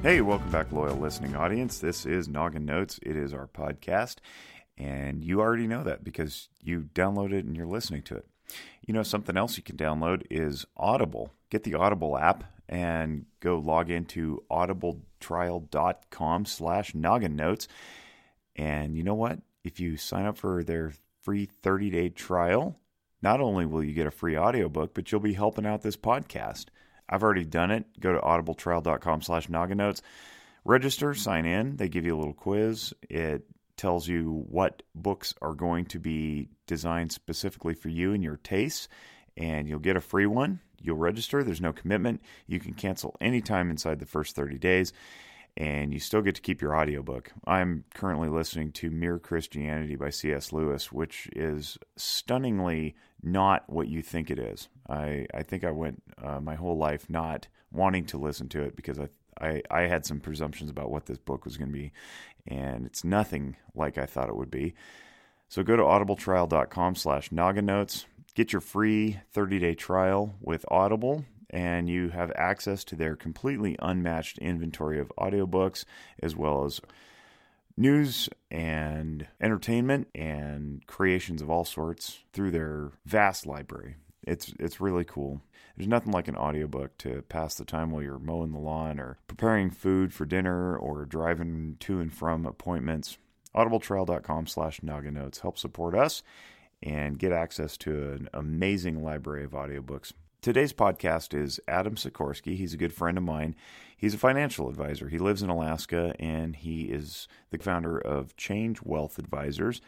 Hey, welcome back, loyal listening audience. This is Noggin Notes. It is our podcast, and you already know that because you download it and you're listening to it. You know, something else you can download is Audible. Get the Audible app and go log into audibletrial.com slash noggin notes. And you know what? If you sign up for their free 30-day trial, not only will you get a free audiobook, but you'll be helping out this podcast. I've already done it. Go to audibletrial.com slash notes. Register, sign in. They give you a little quiz. It tells you what books are going to be designed specifically for you and your tastes, and you'll get a free one. You'll register. There's no commitment. You can cancel anytime inside the first 30 days, and you still get to keep your audiobook. I'm currently listening to Mere Christianity by C.S. Lewis, which is stunningly not what you think it is. I, I think I went uh, my whole life not wanting to listen to it because I, I, I had some presumptions about what this book was going to be, and it's nothing like I thought it would be. So go to audibletrial.com slash notes, get your free 30-day trial with Audible, and you have access to their completely unmatched inventory of audiobooks as well as news and entertainment and creations of all sorts through their vast library. It's it's really cool. There's nothing like an audiobook to pass the time while you're mowing the lawn or preparing food for dinner or driving to and from appointments. audibletrial.com slash notes help support us and get access to an amazing library of audiobooks. Today's podcast is Adam Sikorsky. He's a good friend of mine. He's a financial advisor. He lives in Alaska and he is the founder of Change Wealth Advisors.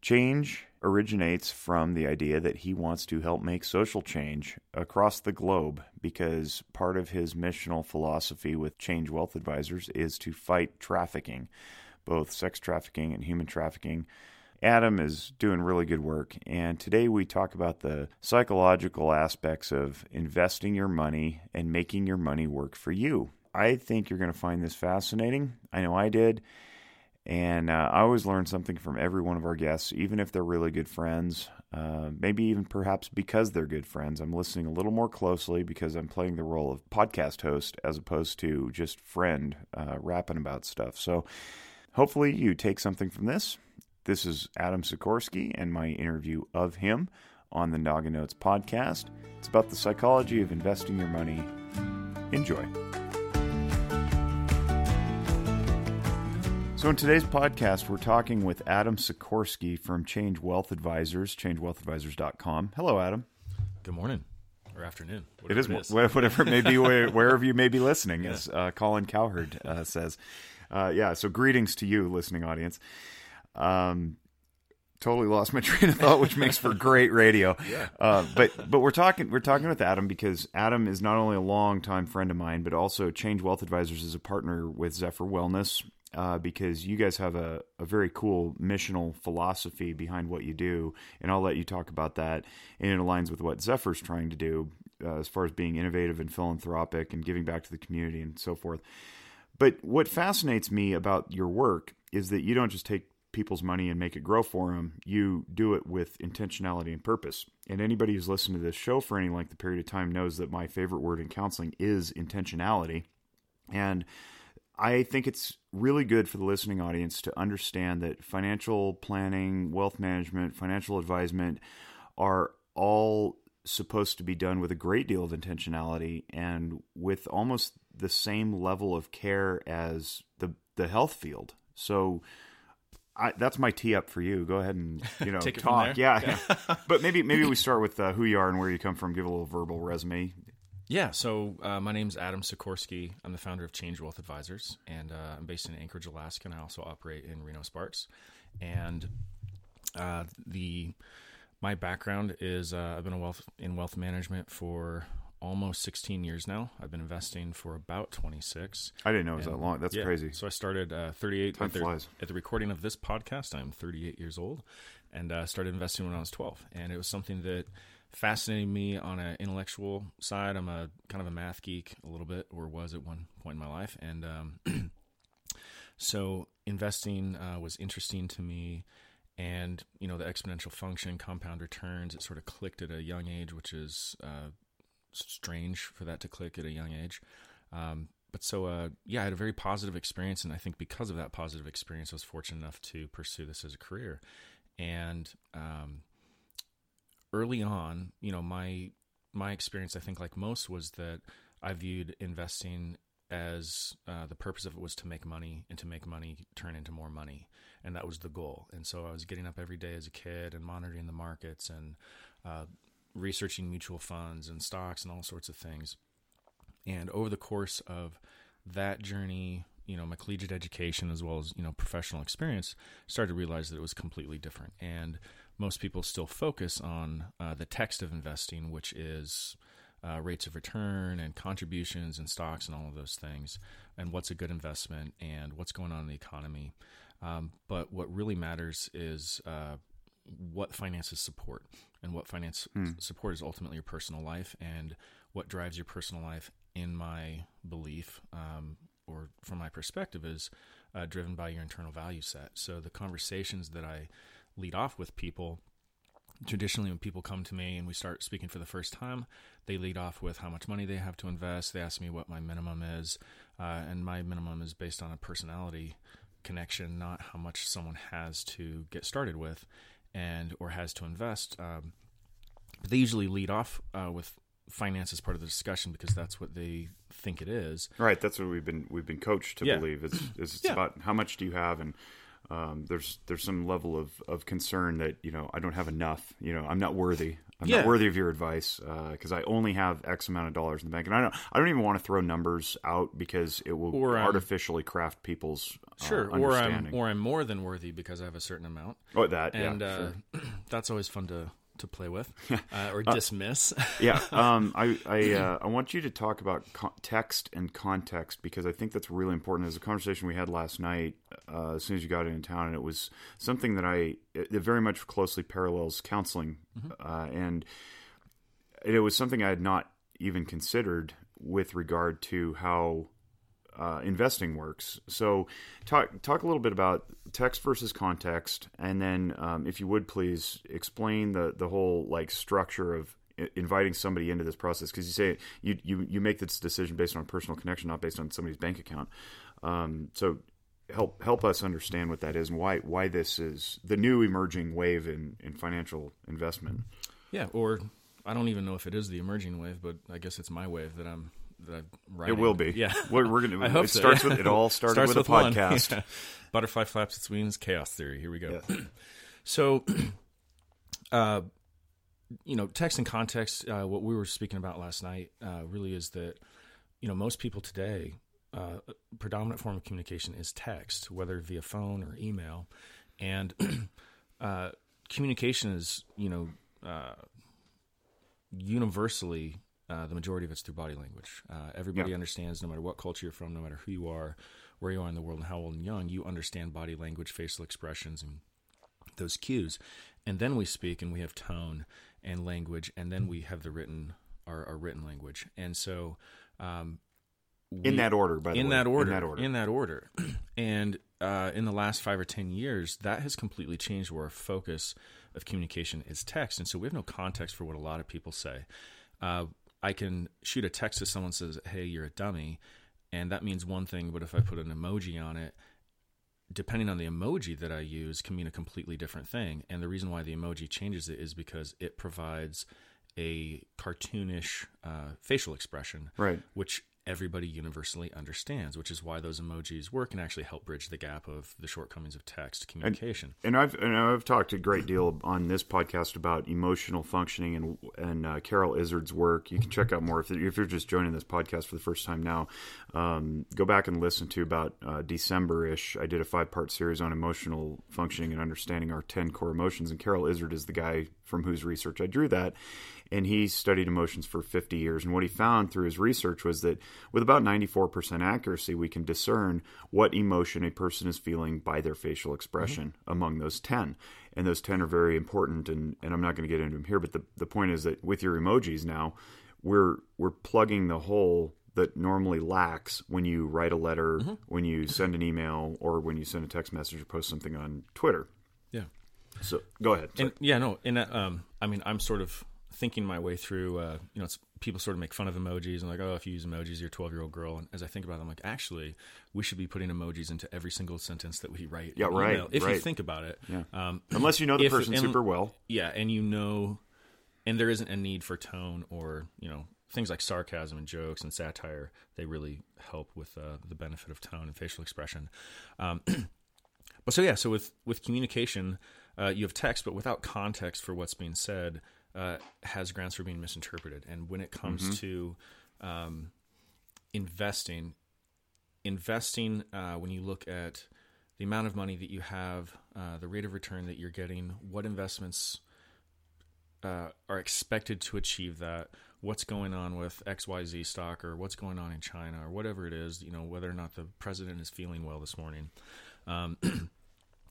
Change originates from the idea that he wants to help make social change across the globe because part of his missional philosophy with Change Wealth Advisors is to fight trafficking, both sex trafficking and human trafficking. Adam is doing really good work, and today we talk about the psychological aspects of investing your money and making your money work for you. I think you're going to find this fascinating. I know I did. And uh, I always learn something from every one of our guests, even if they're really good friends. Uh, maybe even perhaps because they're good friends. I'm listening a little more closely because I'm playing the role of podcast host as opposed to just friend uh, rapping about stuff. So hopefully you take something from this. This is Adam Sikorsky and my interview of him on the Noggin Notes podcast. It's about the psychology of investing your money. Enjoy. So, in today's podcast, we're talking with Adam Sikorsky from Change Wealth Advisors, changewealthadvisors.com. Hello, Adam. Good morning or afternoon. It is, it is. whatever it may be, wherever you may be listening, yeah. as uh, Colin Cowherd uh, says. Uh, yeah, so greetings to you, listening audience. Um, totally lost my train of thought, which makes for great radio. Yeah. Uh, but but we're talking we're talking with Adam because Adam is not only a longtime friend of mine, but also Change Wealth Advisors is a partner with Zephyr Wellness uh, because you guys have a, a very cool missional philosophy behind what you do, and I'll let you talk about that. And it aligns with what Zephyr's trying to do uh, as far as being innovative and philanthropic and giving back to the community and so forth. But what fascinates me about your work is that you don't just take people's money and make it grow for them. You do it with intentionality and purpose. And anybody who's listened to this show for any length of period of time knows that my favorite word in counseling is intentionality. And I think it's really good for the listening audience to understand that financial planning, wealth management, financial advisement are all supposed to be done with a great deal of intentionality and with almost the same level of care as the the health field. So I, that's my tee up for you. Go ahead and you know talk. Yeah, yeah. but maybe maybe we start with uh, who you are and where you come from. Give a little verbal resume. Yeah, so uh, my name's Adam Sikorsky. I'm the founder of Change Wealth Advisors, and uh, I'm based in Anchorage, Alaska, and I also operate in Reno Sparks. And uh, the my background is uh, I've been a wealth in wealth management for almost 16 years now. I've been investing for about 26. I didn't know it was and, that long. That's yeah, crazy. So I started uh, 38. Time at the, flies. At the recording of this podcast, I'm 38 years old, and uh, started investing when I was 12. And it was something that fascinated me on an intellectual side. I'm a kind of a math geek a little bit, or was at one point in my life, and um, so investing uh, was interesting to me. And you know the exponential function, compound returns, it sort of clicked at a young age, which is uh, strange for that to click at a young age. Um, but so uh, yeah, I had a very positive experience, and I think because of that positive experience, I was fortunate enough to pursue this as a career. And um, early on, you know, my my experience, I think, like most, was that I viewed investing as uh, the purpose of it was to make money and to make money turn into more money, and that was the goal. And so I was getting up every day as a kid and monitoring the markets and uh, researching mutual funds and stocks and all sorts of things. And over the course of that journey, you know, my collegiate education as well as you know professional experience, started to realize that it was completely different. And most people still focus on uh, the text of investing, which is uh, rates of return and contributions and stocks and all of those things, and what's a good investment and what's going on in the economy. Um, but what really matters is uh, what finances support, and what finance mm. support is ultimately your personal life, and what drives your personal life. In my belief, um, or from my perspective, is uh, driven by your internal value set. So the conversations that I lead off with people traditionally when people come to me and we start speaking for the first time they lead off with how much money they have to invest they ask me what my minimum is uh, and my minimum is based on a personality connection not how much someone has to get started with and or has to invest um, but they usually lead off uh, with finance as part of the discussion because that's what they think it is right that's what we've been we've been coached to yeah. believe it's, it's yeah. about how much do you have and um, there's there's some level of, of concern that you know I don't have enough. You know, I'm not worthy. I'm yeah. not worthy of your advice because uh, I only have X amount of dollars in the bank, and I don't I don't even want to throw numbers out because it will or, um, artificially craft people's uh, sure. Or I'm or I'm more than worthy because I have a certain amount. Oh, that and yeah, uh, sure. that's always fun to to play with uh, or uh, dismiss. yeah, um, I I, uh, I want you to talk about text and context because I think that's really important. There's a conversation we had last night uh, as soon as you got into town, and it was something that I it very much closely parallels counseling, mm-hmm. Uh, and it was something I had not even considered with regard to how uh, investing works. So, talk talk a little bit about text versus context, and then, um, if you would please explain the the whole like structure of inviting somebody into this process because you say you, you you make this decision based on personal connection, not based on somebody's bank account. Um, so help help us understand what that is and why why this is the new emerging wave in, in financial investment. Yeah, or I don't even know if it is the emerging wave, but I guess it's my wave that I'm that It will be. Yeah, we're, we're gonna. I hope it so, starts yeah. with it all started starts with, with a podcast. Yeah. Butterfly flaps its wings. Chaos theory. Here we go. Yeah. so, uh, you know, text and context. Uh, what we were speaking about last night uh, really is that you know most people today. Uh, predominant form of communication is text, whether via phone or email, and uh, communication is you know uh, universally uh, the majority of it's through body language. Uh, everybody understands, no matter what culture you're from, no matter who you are, where you are in the world, and how old and young, you understand body language, facial expressions, and those cues. And then we speak, and we have tone and language, and then we have the written, our, our written language. And so, um, we, in that order, by the in way, that order, in that order, in that order, and uh, in the last five or ten years, that has completely changed. Where our focus of communication is text, and so we have no context for what a lot of people say. Uh, I can shoot a text to someone says, "Hey, you're a dummy," and that means one thing. But if I put an emoji on it, depending on the emoji that I use, can mean a completely different thing. And the reason why the emoji changes it is because it provides a cartoonish uh, facial expression, right? Which everybody universally understands, which is why those emojis work and actually help bridge the gap of the shortcomings of text communication. And, and I've and I've talked a great deal on this podcast about emotional functioning and and uh, Carroll Izard's work. You can check out more if, if you're just joining this podcast for the first time now. Um, go back and listen to about uh, December ish. I did a five part series on emotional functioning and understanding our ten core emotions, and Carroll Izard is the guy from whose research I drew that and he studied emotions for 50 years. And what he found through his research was that with about 94% accuracy, we can discern what emotion a person is feeling by their facial expression mm-hmm. among those 10. And those 10 are very important. And, and I'm not going to get into them here, but the, the point is that with your emojis now, we're, we're plugging the hole that normally lacks when you write a letter, mm-hmm. when you send an email, or when you send a text message or post something on Twitter. Yeah. So go ahead. And, yeah, no, and uh, um, I mean, I'm sort of thinking my way through, uh, you know, it's, people sort of make fun of emojis and like, oh, if you use emojis, you're a 12 year old girl. And as I think about it, I'm like, actually, we should be putting emojis into every single sentence that we write. Yeah, right, email, if right. you think about it. Yeah. Um, Unless you know the if- person and- super well. yeah, and you know, and there isn't a need for tone or you know things like sarcasm and jokes and satire. They really help with uh, the benefit of tone and facial expression. Um, but so yeah, so with with communication, uh, you have text, but without context for what's being said, uh, has grounds for being misinterpreted. And when it comes to um, investing, investing uh, when you look at the amount of money that you have, uh, the rate of return that you're getting, what investments uh, are expected to achieve that, what's going on with XYZ stock or what's going on in China or whatever it is, you know, whether or not the president is feeling well this morning, um,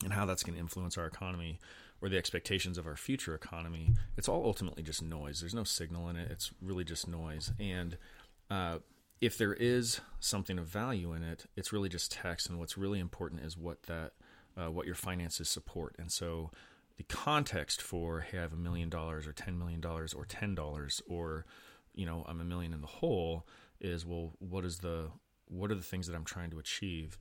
and how that's going to influence our economy or the expectations of our future economy. It's all ultimately just noise. There's no signal in it. It's really just noise. And uh, if there is something of value in it, it's really just text. And what's really important is what that uh, what your finances support. And so the context for hey, I have a million dollars or ten million dollars or ten dollars or you know I'm a million in the hole is well, what is the what are the things that I'm trying to achieve?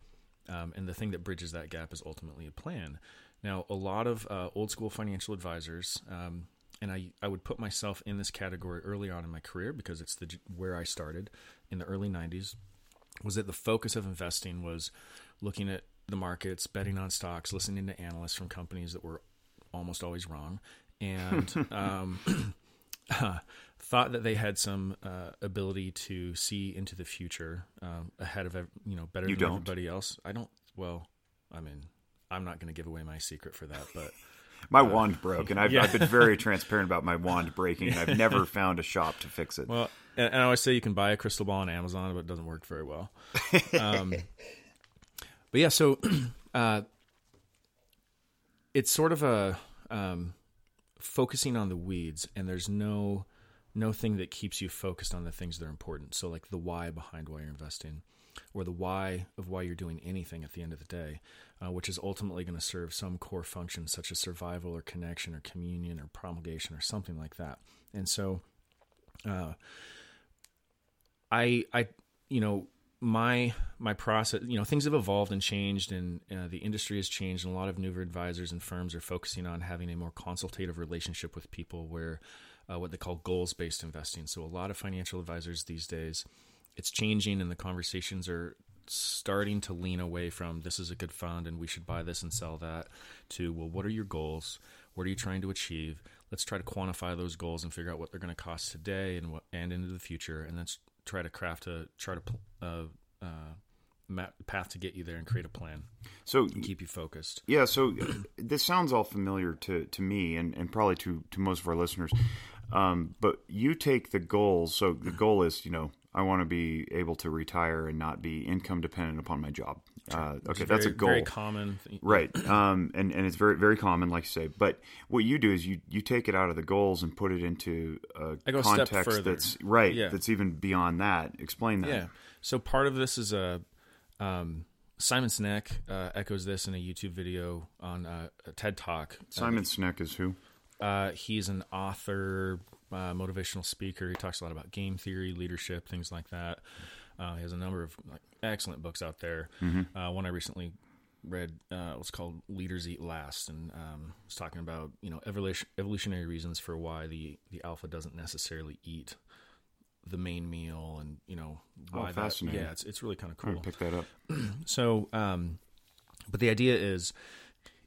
Um, and the thing that bridges that gap is ultimately a plan. Now, a lot of uh, old school financial advisors, um, and I, I would put myself in this category early on in my career because it's the where I started in the early 90s, was that the focus of investing was looking at the markets, betting on stocks, listening to analysts from companies that were almost always wrong, and um, thought that they had some uh, ability to see into the future um, ahead of you know better You than don't? everybody else. I don't. Well, I mean, I'm not going to give away my secret for that, but My wand broke, and I've, yeah. I've been very transparent about my wand breaking, and I've never found a shop to fix it. well, and, and I always say you can buy a crystal ball on Amazon, but it doesn't work very well. Um, but yeah, so uh, it's sort of a um, focusing on the weeds, and there's no no thing that keeps you focused on the things that are important. So like the why behind why you're investing, or the why of why you're doing anything at the end of the day, uh, which is ultimately going to serve some core function such as survival or connection or communion or promulgation or something like that. And so, uh, I I you know my my process you know things have evolved and changed and uh, the industry has changed and a lot of newer advisors and firms are focusing on having a more consultative relationship with people where uh, what they call goals based investing. So a lot of financial advisors these days it's changing and the conversations are starting to lean away from this is a good fund and we should buy this and sell that to well what are your goals? What are you trying to achieve? Let's try to quantify those goals and figure out what they're going to cost today and what and into the future and let's try to craft a chart a uh, uh, map, path to get you there and create a plan So and keep you focused. Yeah, so uh, this sounds all familiar to, to me and, and probably to, to most of our listeners. Um, but you take the goals. So the goal is, you know, I want to be able to retire and not be income dependent upon my job. Uh, okay, It's that's a goal. very common thing. Right. Um, and, and it's very, very common, like you say. But what you do is you, you take it out of the goals and put it into a I go a context that's right. Yeah. That's even beyond that. Explain that. Yeah. So part of this is a um, Simon Sinek uh, echoes this in a YouTube video on uh, a TED Talk. Simon Sinek is who? Uh, he's an author, uh, motivational speaker. He talks a lot about game theory, leadership, things like that. Uh, he has a number of like, excellent books out there. Uh, one I recently read uh, was called "Leaders Eat Last," and um, was talking about you know evolution, evolutionary reasons for why the the alpha doesn't necessarily eat the main meal, and you know why that. fascinating. Yeah, it's it's really kind of cool. pick that up. So, um, but the idea is,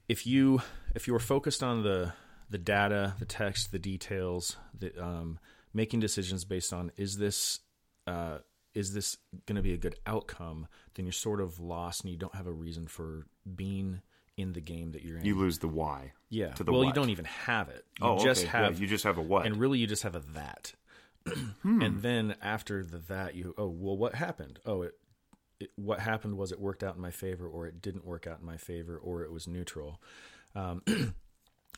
if you if you're focused on the the data, the text, the details, the um, making decisions based on is this uh, is this going to be a good outcome, then you're sort of lost and you don't have a reason for being in the game that you're in. You lose the why. yeah. to the well, you don't even have it. You Oh, just okay. Yeah, have you just have a what? and really you just have a that Hmm. and then after the that you oh well what happened oh it, it what happened was it worked out in my favor or it didn't work out in my favor or it was neutral um,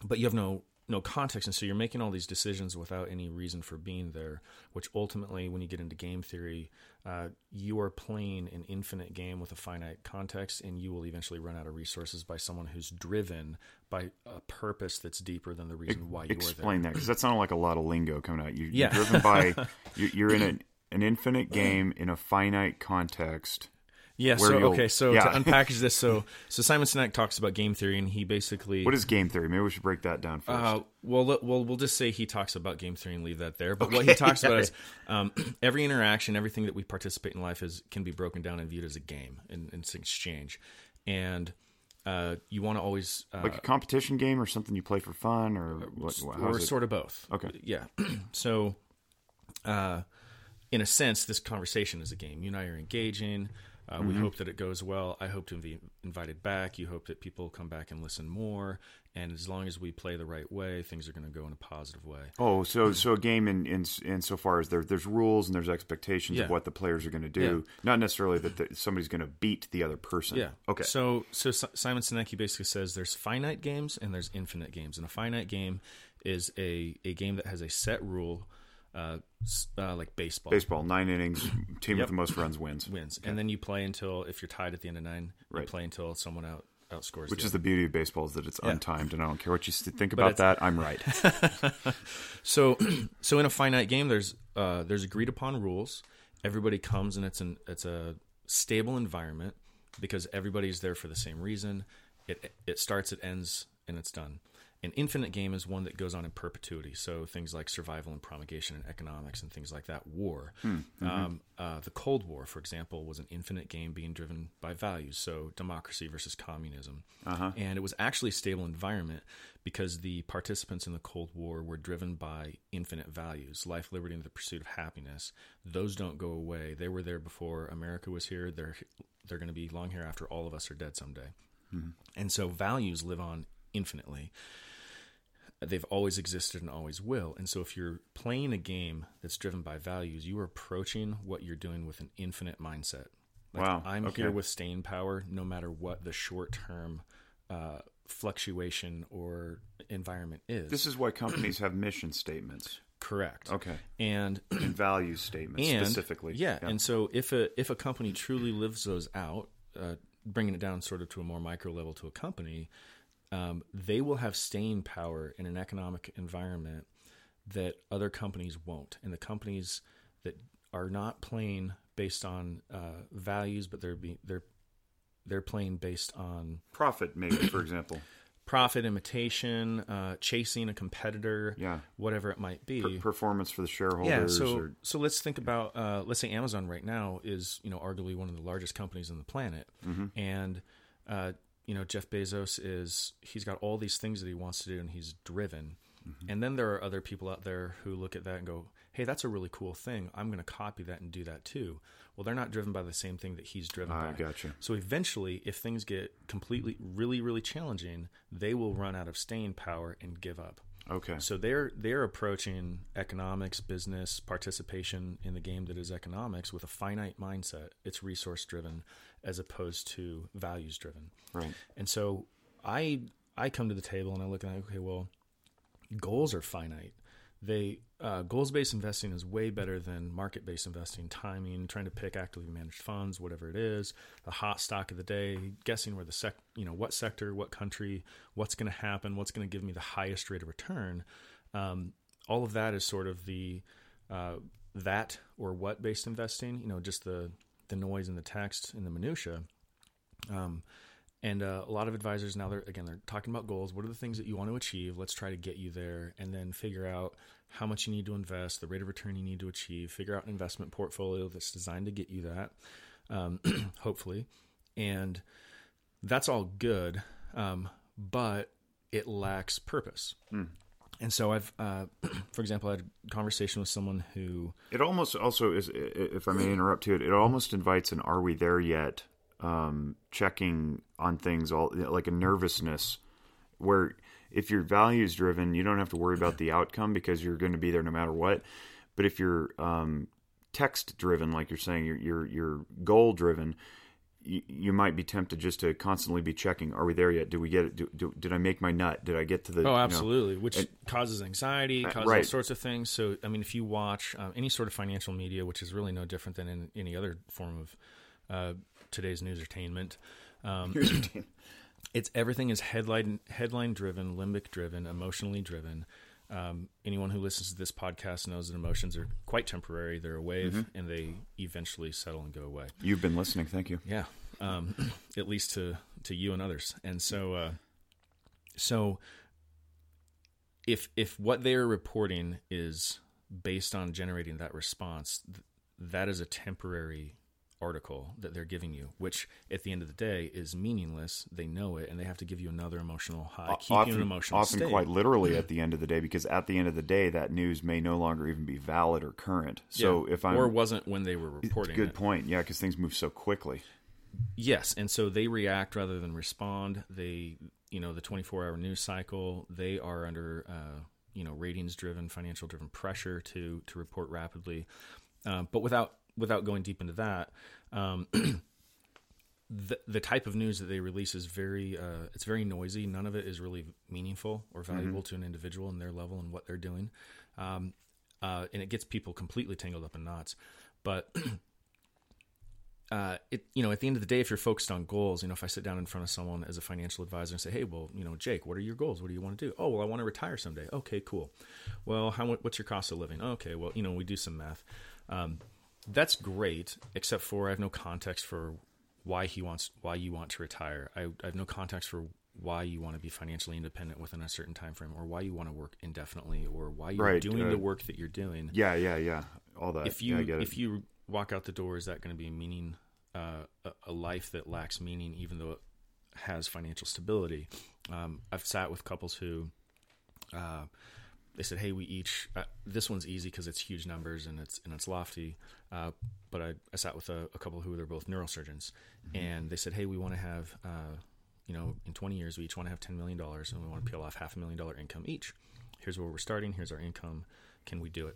but you have no no context, and so you're making all these decisions without any reason for being there. Which ultimately, when you get into game theory, uh, you are playing an infinite game with a finite context, and you will eventually run out of resources by someone who's driven by a purpose that's deeper than the reason why you are there. Explain that because that sounded like a lot of lingo coming out. You, Yeah. You're driven by you're, you're in an, an infinite game in a finite context. Yeah. So okay. So yeah. to unpackage this, so so Simon Sinek talks about game theory, and he basically What is game theory? Maybe we should break that down first. Uh, well, well, we'll just say he talks about game theory and leave that there. But what he talks about is um, every interaction, everything that we participate in life is can be broken down and viewed as a game and, it's an exchange. And uh, you want to always uh, like a competition game or something you play for fun or what? or sort of both. Okay. Yeah. so, uh, in a sense, this conversation is a game. You and I are engaging. Uh, Mm-hmm. We hope that it goes well. I hope to be invited back. You hope that people come back and listen more. And as long as we play the right way, things are going to go in a positive way. Oh, so so a game in in in so far as there there's rules and there's expectations Yeah. of what the players are going to do, not necessarily that the, somebody's going to beat the other person. Yeah. Okay. So so Si- Simon Sinek he basically says there's finite games and there's infinite games, and a finite game is a a game that has a set rule, uh, uh like baseball. Baseball, nine innings, team Yep. with the most runs wins. wins, and then you play until if you're tied at the end of nine, you play until someone out outscores. Which the is the beauty of baseball is that it's untimed, and I don't care what you think about that. I'm right. So, so in a finite game, there's uh, there's agreed upon rules. Everybody comes and it's an it's a stable environment because everybody's there for the same reason. It it starts, it ends, and it's done. An infinite game is one that goes on in perpetuity. So things like survival and promulgation and economics and things like that. War, um, uh, the Cold War, for example, was an infinite game being driven by values. So democracy versus communism, and it was actually a stable environment because the participants in the Cold War were driven by infinite values life, liberty, and the pursuit of happiness. Those don't go away. They were there before America was here. They're, they're going to be long here after all of us are dead someday. And so values live on infinitely. They've always existed and always will. And so if you're playing a game that's driven by values, you are approaching what you're doing with an infinite mindset. Like, Wow, I'm okay. here with staying power no matter what the short term uh, fluctuation or environment is. This is why companies have mission statements correct. Okay. And and value statements and specifically. Yeah, and so if a if a company truly lives those out, uh, bringing it down sort of to a more micro level to a company, um, they will have staying power in an economic environment that other companies won't, and the companies that are not playing based on uh, values, but they're be, they're they're playing based on profit, maybe for example. profit imitation, uh, chasing a competitor, Yeah. whatever it might be. Per- performance for the shareholders. Yeah, so or, so let's think about uh, let's say Amazon right now is you know arguably one of the largest companies on the planet, Mm-hmm. and uh, you know Jeff Bezos is he's got all these things that he wants to do and he's driven, Mm-hmm. and then there are other people out there who look at that and go, hey, that's a really cool thing. I'm going to copy that and do that too. Well, they're not driven by the same thing that he's driven I by. gotcha. So eventually, if things get completely, really, really challenging, they will run out of staying power and give up. Okay. So they're they're approaching economics, business, participation in the game that is economics with a finite mindset. It's resource driven as opposed to values driven. Right. And so I I come to the table and I look at okay, well, goals are finite. They uh, goals based investing is way better than market based investing. Timing, trying to pick actively managed funds, whatever it is, the hot stock of the day, guessing where the sec, you know, what sector, what country, what's going to happen, what's going to give me the highest rate of return. Um, all of that is sort of the uh, that or what based investing. You know, just the the noise in the text and the minutia. Um, and uh, a lot of advisors now they're again they're talking about goals. What are the things that you want to achieve? Let's try to get you there, and then figure out how much you need to invest, the rate of return you need to achieve. Figure out an investment portfolio that's designed to get you that, um, hopefully, and that's all good, um, but it lacks purpose. And so I've, uh, for example, I had a conversation with someone who It almost also is, if I may interrupt it, it almost invites an "Are we there yet?" Um, checking on things, all like a nervousness, where if you're values driven, you don't have to worry about the outcome because you're going to be there no matter what. But if you're um, text driven, like you're saying, you're you're, you're goal driven, you, you might be tempted just to constantly be checking are we there yet did we get it do, do, did i make my nut did i get to the Oh, you know- absolutely, which causes anxiety, causes all right. sorts of things. So, I mean, if you watch um, any sort of financial media, which is really no different than in any other form of uh, today's news entertainment, um, it's everything is headline headline driven, limbic driven, emotionally driven. Um, anyone who listens to this podcast knows that emotions are quite temporary; they're a wave, Mm-hmm. and they eventually settle and go away. you've been listening thank you Yeah, um, at least to to you and others. And so, uh, so if if what they are reporting is based on generating that response, th- that is a temporary article that they're giving you, which at the end of the day is meaningless. They know it, and they have to give you another emotional high, keep you in an emotional often state. quite literally at the end of the day because at the end of the day that news may no longer even be valid or current so Yeah. if i'm or wasn't when they were reporting good it. point yeah because things move so quickly Yes, and so they react rather than respond. They, you know, the 24-hour news cycle, they are under, uh, you know, ratings-driven, financial-driven pressure to to report rapidly. Um, but without without going deep into that, um, the the type of news that they release is very uh, it's very noisy. None of it is really meaningful or valuable to an individual and their level and what they're doing, um, uh, and it gets people completely tangled up in knots. But uh, it you know at the end of the day, if you're focused on goals, you know if I sit down in front of someone as a financial advisor and say, hey, well, you know, Jake, what are your goals? What do you want to do? Oh, well, I want to retire someday. Okay, cool. Well, how what's your cost of living? Okay, well, you know, we do some math. Um, that's great, except for I have no context for why he wants why you want to retire. I, I have no context for why you want to be financially independent within a certain time frame, or why you want to work indefinitely, or why you're Right, doing uh, the work that you're doing yeah yeah yeah all that if you yeah, I get it. if you walk out the door, is that going to be meaning uh, a, a life that lacks meaning, even though it has financial stability? Um, I've sat with couples who uh, they said, "Hey, we each uh, this one's easy because it's huge numbers and it's and it's lofty." Uh, but I, I sat with a, a couple who they're both neurosurgeons, and they said, "Hey, we want to have." Uh, you know, in 20 years, we each want to have $10 million and we want to peel off half a million dollar income each. Here's where we're starting. Here's our income. Can we do it?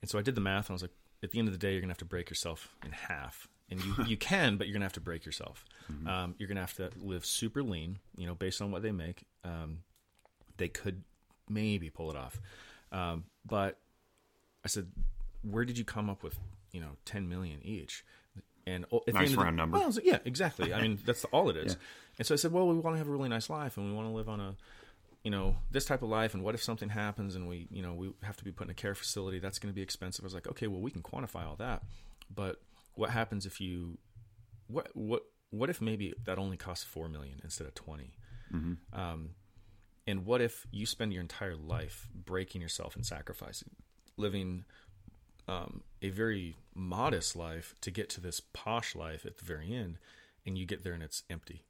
And so I did the math and I was like, at the end of the day, you're going to have to break yourself in half. And you, you can, but you're going to have to break yourself. Um, you're going to have to live super lean, you know, based on what they make. Um, they could maybe pull it off. Um, but I said, where did you come up with, you know, 10 million each? And at the Nice the- round number. Well, like, yeah, exactly. I mean, that's all it is. And so I said, well, we want to have a really nice life and we want to live on a, you know, this type of life. And what if something happens and we, you know, we have to be put in a care facility? That's going to be expensive. I was like, okay, well, we can quantify all that. But what happens if you, what, what, what if maybe that only costs four million instead of 20? Um, and what if you spend your entire life breaking yourself and sacrificing, living um, a very modest life to get to this posh life at the very end, and you get there and it's empty?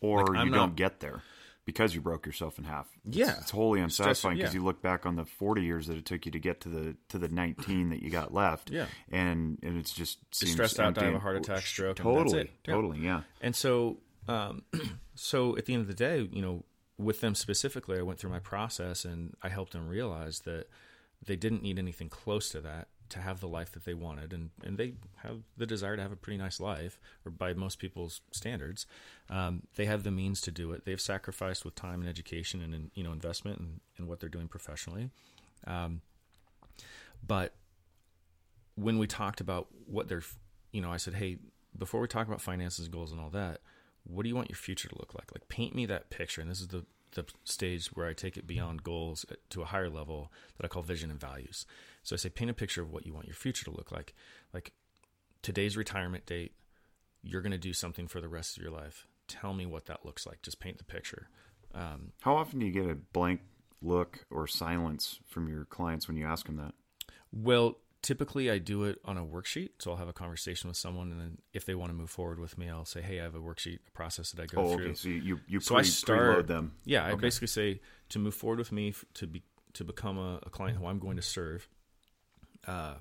or like, you not- don't get there because you broke yourself in half. It's- Yeah. it's, wholly unsatisfying because yeah. you look back on the forty years that it took you to get to the to the nineteen that you got left. Yeah. and and it's just seems stressed out, die of a heart attack, stroke, and Totally, that's it. Yeah. totally, yeah. And so, um, so at the end of the day, you know, with them specifically, I went through my process and I helped them realize that they didn't need anything close to that to have the life that they wanted, and and they have the desire to have a pretty nice life, or by most people's standards, um, they have the means to do it. They've sacrificed with time and education and, you know investment and, and what they're doing professionally, um, but when we talked about what they're, you know, I said, hey, before we talk about finances, goals, and all that, what do you want your future to look like? Like, paint me that picture. And this is the the stage where I take it beyond goals uh, to a higher level that I call vision and values. So I say, paint a picture of what you want your future to look like. Like today's retirement date, you're going to do something for the rest of your life. Tell me what that looks like. Just paint the picture. Um, How often do you get a blank look or silence from your clients when you ask them that? Well, typically I do it on a worksheet. So I'll have a conversation with someone, and then if they want to move forward with me, I'll say, "Hey, I have a worksheet, a process that I go Oh, through." okay. So you you, So pre, I start. preload them. Yeah, I basically say to move forward with me to be to become a, a client who I'm going to serve. Uh,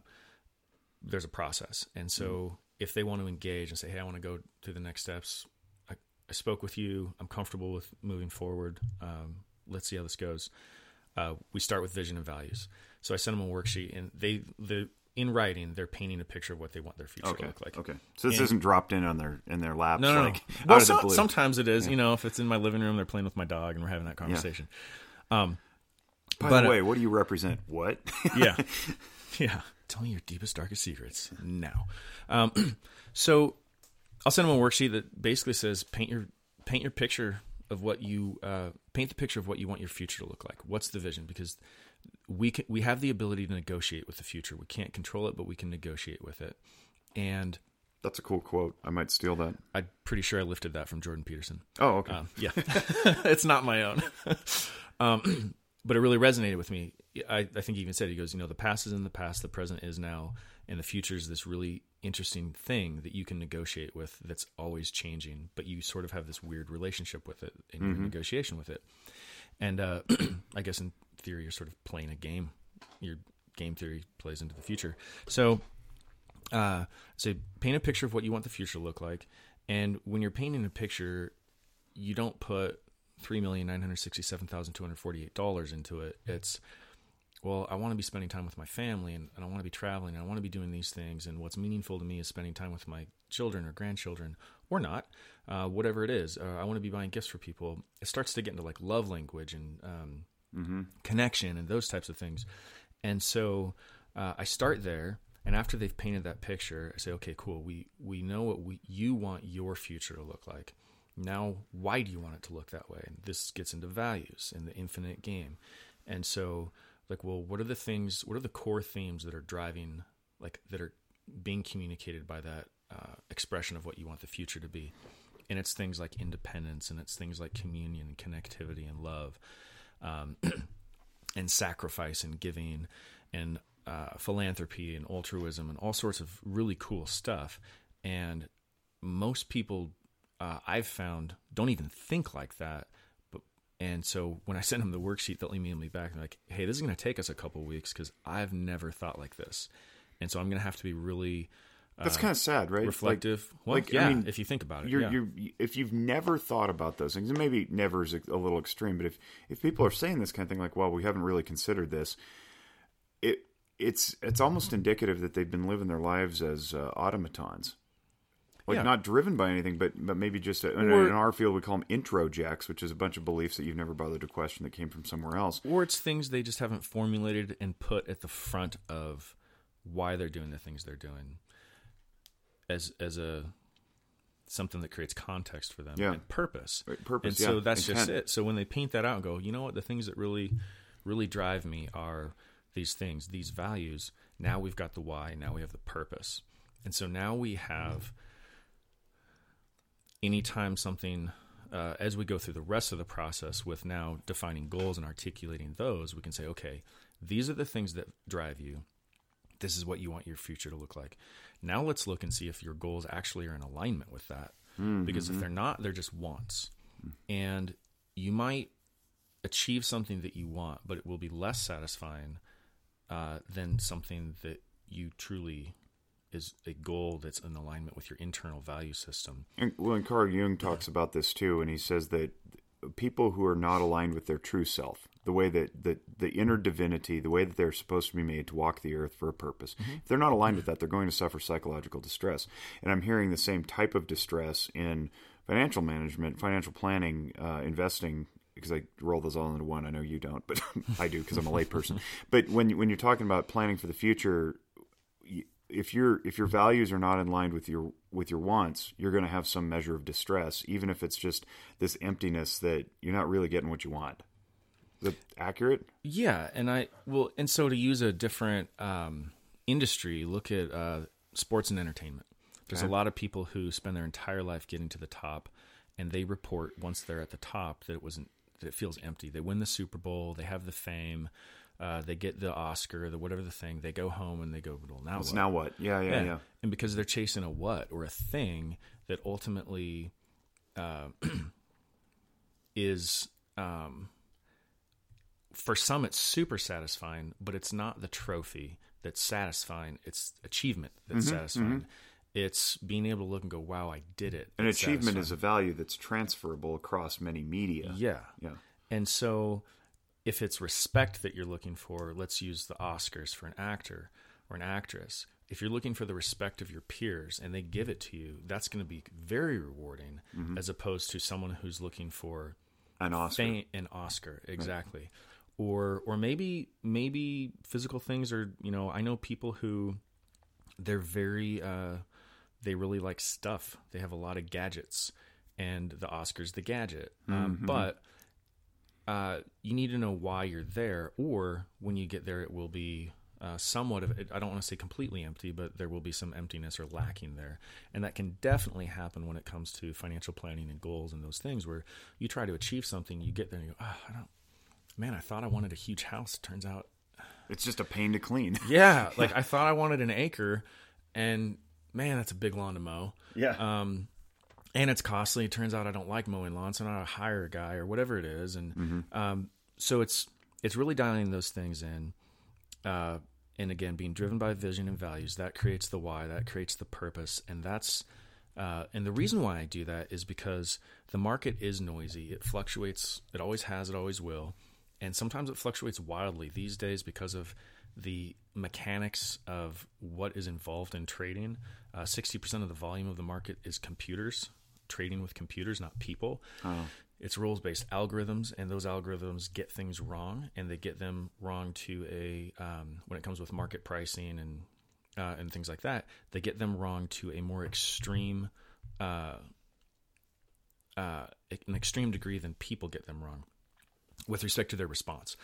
there's a process, and so if they want to engage and say, "Hey, I want to go to the next steps," I, I spoke with you. I'm comfortable with moving forward. Um, let's see how this goes. Uh, we start with vision and values. So I send them a worksheet, and they the in writing, they're painting a picture of what they want their future Okay. to look like. Okay. So this And- isn't dropped in on their in their laps No, no, like no. Well, so- sometimes it is. You know, if it's in my living room, they're playing with my dog, and we're having that conversation. Um, By but, the uh, way, what do you represent? What? yeah, yeah. Tell me your deepest, darkest secrets now. Um, so I'll send them a worksheet that basically says paint your paint your picture of what you uh, paint the picture of what you want your future to look like. What's the vision? Because we can, we have the ability to negotiate with the future. We can't control it, but we can negotiate with it. And That's a cool quote. I might steal that. I'm pretty sure I lifted that from Jordan Peterson. Oh, okay. Um, yeah, it's not my own. um, but it really resonated with me. I, I think he even said, he goes, you know, the past is in the past, the present is now, and the future is this really interesting thing that you can negotiate with that's always changing, but you sort of have this weird relationship with it in your negotiation with it. And uh, I guess in theory, you're sort of playing a game. Your game theory plays into the future. So, uh, say paint a picture of what you want the future to look like. And when you're painting a picture, you don't put three million nine hundred sixty-seven thousand two hundred forty-eight dollars into it. It's well, I want to be spending time with my family, and, and I want to be traveling, and I want to be doing these things. And what's meaningful to me is spending time with my children or grandchildren, or not, uh, whatever it is. Uh, I want to be buying gifts for people. It starts to get into like love language and um, connection and those types of things. And so uh, I start there, and after they've painted that picture, I say, okay, cool. We we know what we you want your future to look like. Now, why do you want it to look that way? And this gets into values in the infinite game. And so, like, well, what are the things? What are the core themes that are driving, like, that are being communicated by that uh, expression of what you want the future to be? And it's things like independence, and it's things like communion, and connectivity, and love. Um, and sacrifice and giving and uh, philanthropy and altruism and all sorts of really cool stuff. And most people uh, I've found don't even think like that. And so when I send them the worksheet, they'll email me back and like, "Hey, this is going to take us a couple weeks because I've never thought like this." And so I'm going to have to be really That's kind of sad, right? Like- reflective. well, like, I yeah, mean, if you think about it, you're, yeah. you're if you've never thought about those things, and maybe never is a, a little extreme, but if if people are saying this kind of thing, like, well, we haven't really considered this, it it's it's almost indicative that they've been living their lives as uh, automatons. Like Yeah. not driven by anything, but but maybe just a, in, Or- in our field we call them introjects, which is a bunch of beliefs that you've never bothered to question that came from somewhere else. or it's things they just haven't formulated and put at the front of why they're doing the things they're doing as as a something that creates context for them Yeah. and purpose. Right, purpose, and so yeah, that's just it. So when they paint that out and go, you know what, the things that really really drive me are these things, these values. Now we've got the why, now we have the purpose. And so now we have anytime something uh, as we go through the rest of the process with now defining goals and articulating those we can say okay these are the things that drive you. This is what you want your future to look like. Now let's look and see if your goals actually are in alignment with that. Because if they're not they're just wants. And you might achieve something that you want but it will be less satisfying uh, than something that you truly is a goal that's in alignment with your internal value system And, well, and Carl Jung talks about this too, and he says that people who are not aligned with their true self, the way that the, the inner divinity, the way that they're supposed to be made to walk the earth for a purpose, if they're not aligned with that, they're going to suffer psychological distress. And I'm hearing the same type of distress in financial management, financial planning, uh, investing. Because I roll those all into one. I know you don't, but I do because I'm a layperson. But when when you're talking about planning for the future, if your if your values are not in line with your with your wants, you're going to have some measure of distress, even if it's just this emptiness that you're not really getting what you want. Is that accurate? Yeah, and I well, and so to use a different um, industry, look at uh, sports and entertainment. There's a lot of people who spend their entire life getting to the top, and they report once they're at the top that it wasn't that it feels empty. They win the Super Bowl, they have the fame, uh, they get the Oscar, the whatever the thing. They go home and they go, well, now It's what? now what? Yeah, yeah, yeah. And because they're chasing a what or a thing that ultimately uh, is, um, for some, it's super satisfying, but it's not the trophy that's satisfying. It's achievement that's Mm-hmm, satisfying. It's being able to look and go, wow, I did it. An achievement is a value that's transferable across many media. Yeah. Yeah. And so if it's respect that you're looking for, let's use the Oscars for an actor. or an actress, if you're looking for the respect of your peers and they give it to you, that's going to be very rewarding as opposed to someone who's looking for An Oscar. fame an Oscar exactly. Or or maybe maybe physical things are, you know, I know people who they're very uh they really like stuff. They have a lot of gadgets and the Oscar's the gadget. Um, but uh, you need to know why you're there, or when you get there, it will be uh, somewhat of. I don't want to say completely empty, but there will be some emptiness or lacking there, and that can definitely happen when it comes to financial planning and goals and those things where you try to achieve something, you get there and you go, oh, I don't. Man, I thought I wanted a huge house. Turns out, It's just a pain to clean. yeah, like I thought I wanted an acre, and man, that's a big lawn to mow. Yeah. Um, and it's costly. It turns out I don't like mowing lawns, so I don't hire a guy or whatever it is. And um, so it's it's really dialing those things in, uh, and again being driven by vision and values. That creates the why. That creates the purpose, and that's uh, and the reason why I do that is because the market is noisy. It fluctuates. It always has. It always will. And sometimes it fluctuates wildly these days because of the mechanics of what is involved in trading. Uh, 60% of the volume of the market is computers, trading with computers, not people. It's rules based algorithms, and those algorithms get things wrong, and they get them wrong to a, um, when it comes with market pricing and uh, and things like that, they get them wrong to a more extreme, uh, uh, an extreme degree than people get them wrong with respect to their response.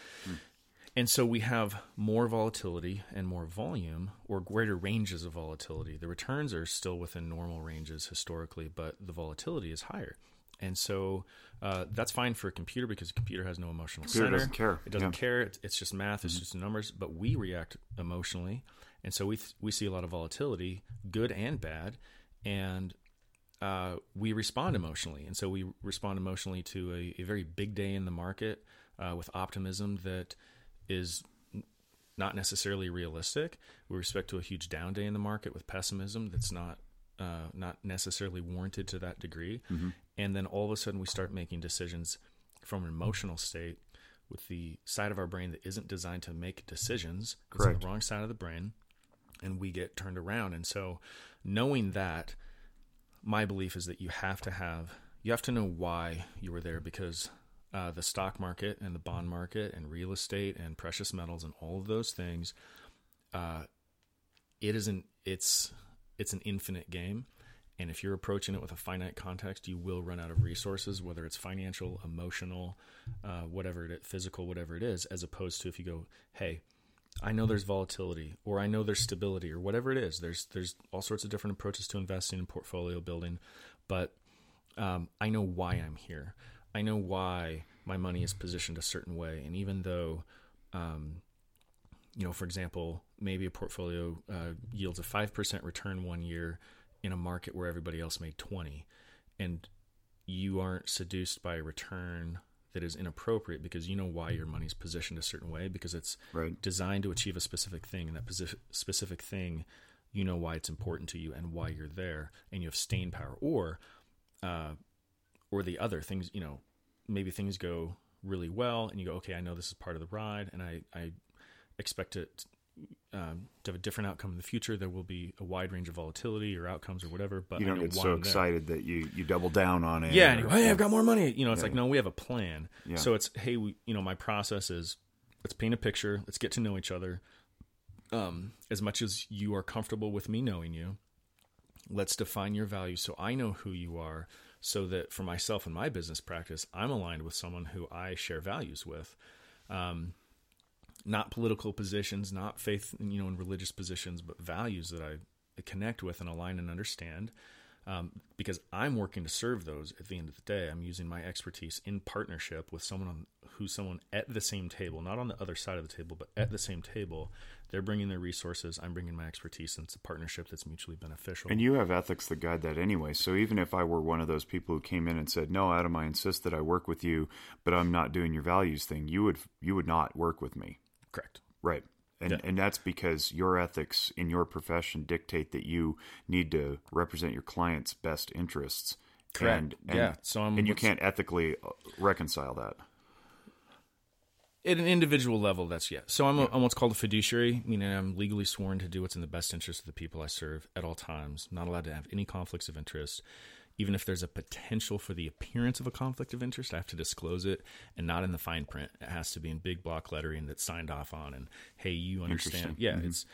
And so we have more volatility and more volume or greater ranges of volatility. The returns are still within normal ranges historically, but the volatility is higher. And so uh, that's fine for a computer because a computer has no emotional Computer center. doesn't care. It doesn't Yeah. care. It's, it's just math. It's just numbers. But we react emotionally, and so we th- we see a lot of volatility, good and bad, and uh, we respond emotionally. And so we respond emotionally to a, a very big day in the market uh, with optimism that is not necessarily realistic. We respect to a huge down day in the market with pessimism that's not uh, not necessarily warranted to that degree. And then all of a sudden we start making decisions from an emotional state with the side of our brain that isn't designed to make decisions. It's on Correct. the wrong side of the brain, and we get turned around. And so, knowing that, my belief is that you have to have you have to know why you were there because uh, the stock market and the bond market and real estate and precious metals and all of those things, uh, it isn't it's it's an infinite game. And if you're approaching it with a finite context, you will run out of resources, whether it's financial, emotional, uh, whatever it physical, whatever it is, as opposed to if you go, hey, I know there's volatility or I know there's stability or whatever it is. There's there's all sorts of different approaches to investing and portfolio building, but um, I know why I'm here. I know why my money is positioned a certain way, and even though, um, you know, for example, maybe a portfolio uh, yields a five percent return one year in a market where everybody else made twenty, and you aren't seduced by a return that is inappropriate because you know why your money's positioned a certain way because it's Right. designed to achieve a specific thing and that specific thing you know why it's important to you and why you're there and you have staying power or uh, or the other things you know maybe things go really well and you go okay i know this is part of the ride and i i expect it um, to have a different outcome in the future there will be a wide range of volatility or outcomes or whatever but You don't get so I'm there. excited that you, you double down on it. Yeah, and you go, hey, I've got more money. You know, it's like no, we have a plan. Yeah. So it's hey, we, you know, my process is let's paint a picture, let's get to know each other. Um, as much as you are comfortable with me knowing you, let's define your values so I know who you are, so that for myself and my business practice, I'm aligned with someone who I share values with. Um, not political positions, not faith, you know, in religious positions, but values that I connect with and align and understand. Um, because I'm working to serve those at the end of the day. I'm using my expertise in partnership with someone on, who's someone at the same table, not on the other side of the table, but at the same table. They're bringing their resources. I'm bringing my expertise, and it's a partnership that's mutually beneficial. And you have ethics that guide that anyway. So even if I were one of those people who came in and said, "No, Adam, I insist that I work with you, but I'm not doing your values thing," you would you would not work with me, Correct. right? And Yeah. and that's because your ethics in your profession dictate that you need to represent your client's best interests. Correct. And, and, Yeah. So I'm- and you can't ethically uh, reconcile that. at an individual level, that's yeah. So I'm, a, I'm what's called a fiduciary, meaning I'm legally sworn to do what's in the best interest of the people I serve at all times. Not allowed to have any conflicts of interest. Even if there's a potential for the appearance of a conflict of interest, I have to disclose it, and not in the fine print. It has to be in big block lettering that's signed off on. And hey, you understand? Yeah, mm-hmm. it's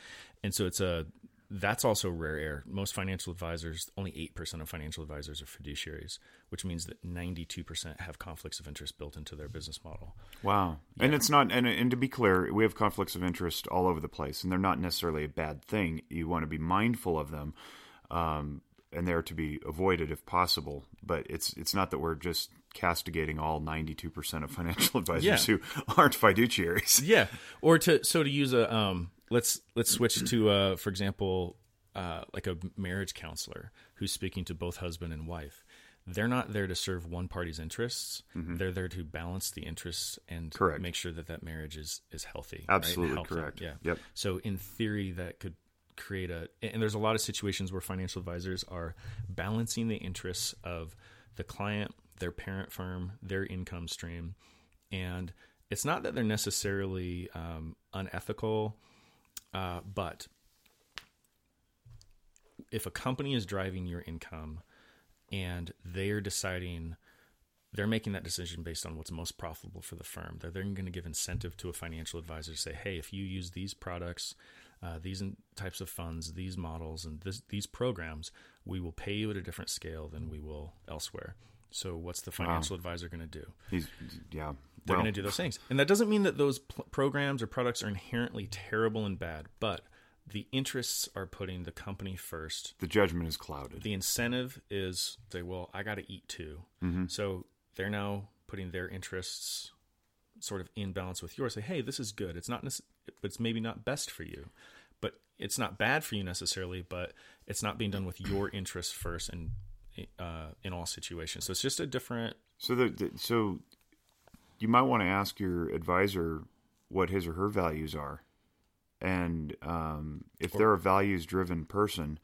and so it's a that's also rare air. Most financial advisors, only 8% of financial advisors are fiduciaries, which means that 92% have conflicts of interest built into their business model. Wow. Yeah. And it's not, and, and to be clear, we have conflicts of interest all over the place, and they're not necessarily a bad thing. You want to be mindful of them. Um, and they're to be avoided if possible. But it's it's not that we're just castigating all 92% of financial advisors yeah. who aren't fiduciaries. Yeah. Or to so to use a um let's let's switch to uh, for example uh, like a marriage counselor who's speaking to both husband and wife they're not there to serve one party's interests mm-hmm. they're there to balance the interests and correct. make sure that that marriage is is healthy absolutely right? correct yeah yep so in theory that could create a and there's a lot of situations where financial advisors are balancing the interests of the client their parent firm their income stream and it's not that they're necessarily um, unethical uh, but if a company is driving your income and they're deciding they're making that decision based on what's most profitable for the firm. They're then going to give incentive to a financial advisor to say, hey, if you use these products, uh, these types of funds, these models, and this, these programs, we will pay you at a different scale than we will elsewhere. So, what's the financial wow. advisor going to do? He's, yeah, they're well, going to do those things. And that doesn't mean that those pl- programs or products are inherently terrible and bad, but the interests are putting the company first. The judgment is clouded. The incentive is say, well, I got to eat too. Mm-hmm. So they're now putting their interests sort of in balance with yours. Say, hey, this is good. It's not, but it's maybe not best for you, but it's not bad for you necessarily. But it's not being done with your interests first, and uh, in all situations. So it's just a different. So the, the so you might want to ask your advisor what his or her values are. And um, if they're a values driven person,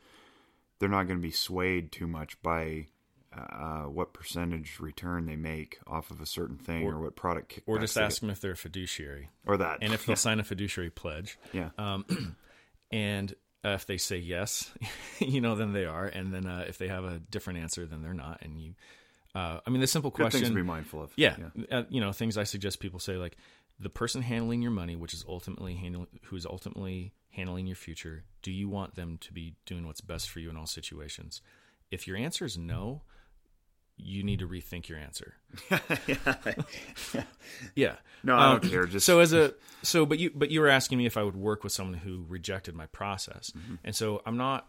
they're not going to be swayed too much by uh, what percentage return they make off of a certain thing or, or what product. Or just ask them if they're a fiduciary. Or that. And if they'll sign a fiduciary pledge. Yeah. Um, and uh, if they say yes, you know, then they are. And then uh, if they have a different answer, then they're not. And you uh, I mean, the simple Good question. things to be mindful of. Yeah, yeah. Uh, you know, things I suggest people say like the person handling your money, which is ultimately handling, who is ultimately handling your future. Do you want them to be doing what's best for you in all situations? If your answer is no, you need to rethink your answer. yeah. yeah. No, I don't um, care. Just so as a so, but you but you were asking me if I would work with someone who rejected my process, mm-hmm. and so I'm not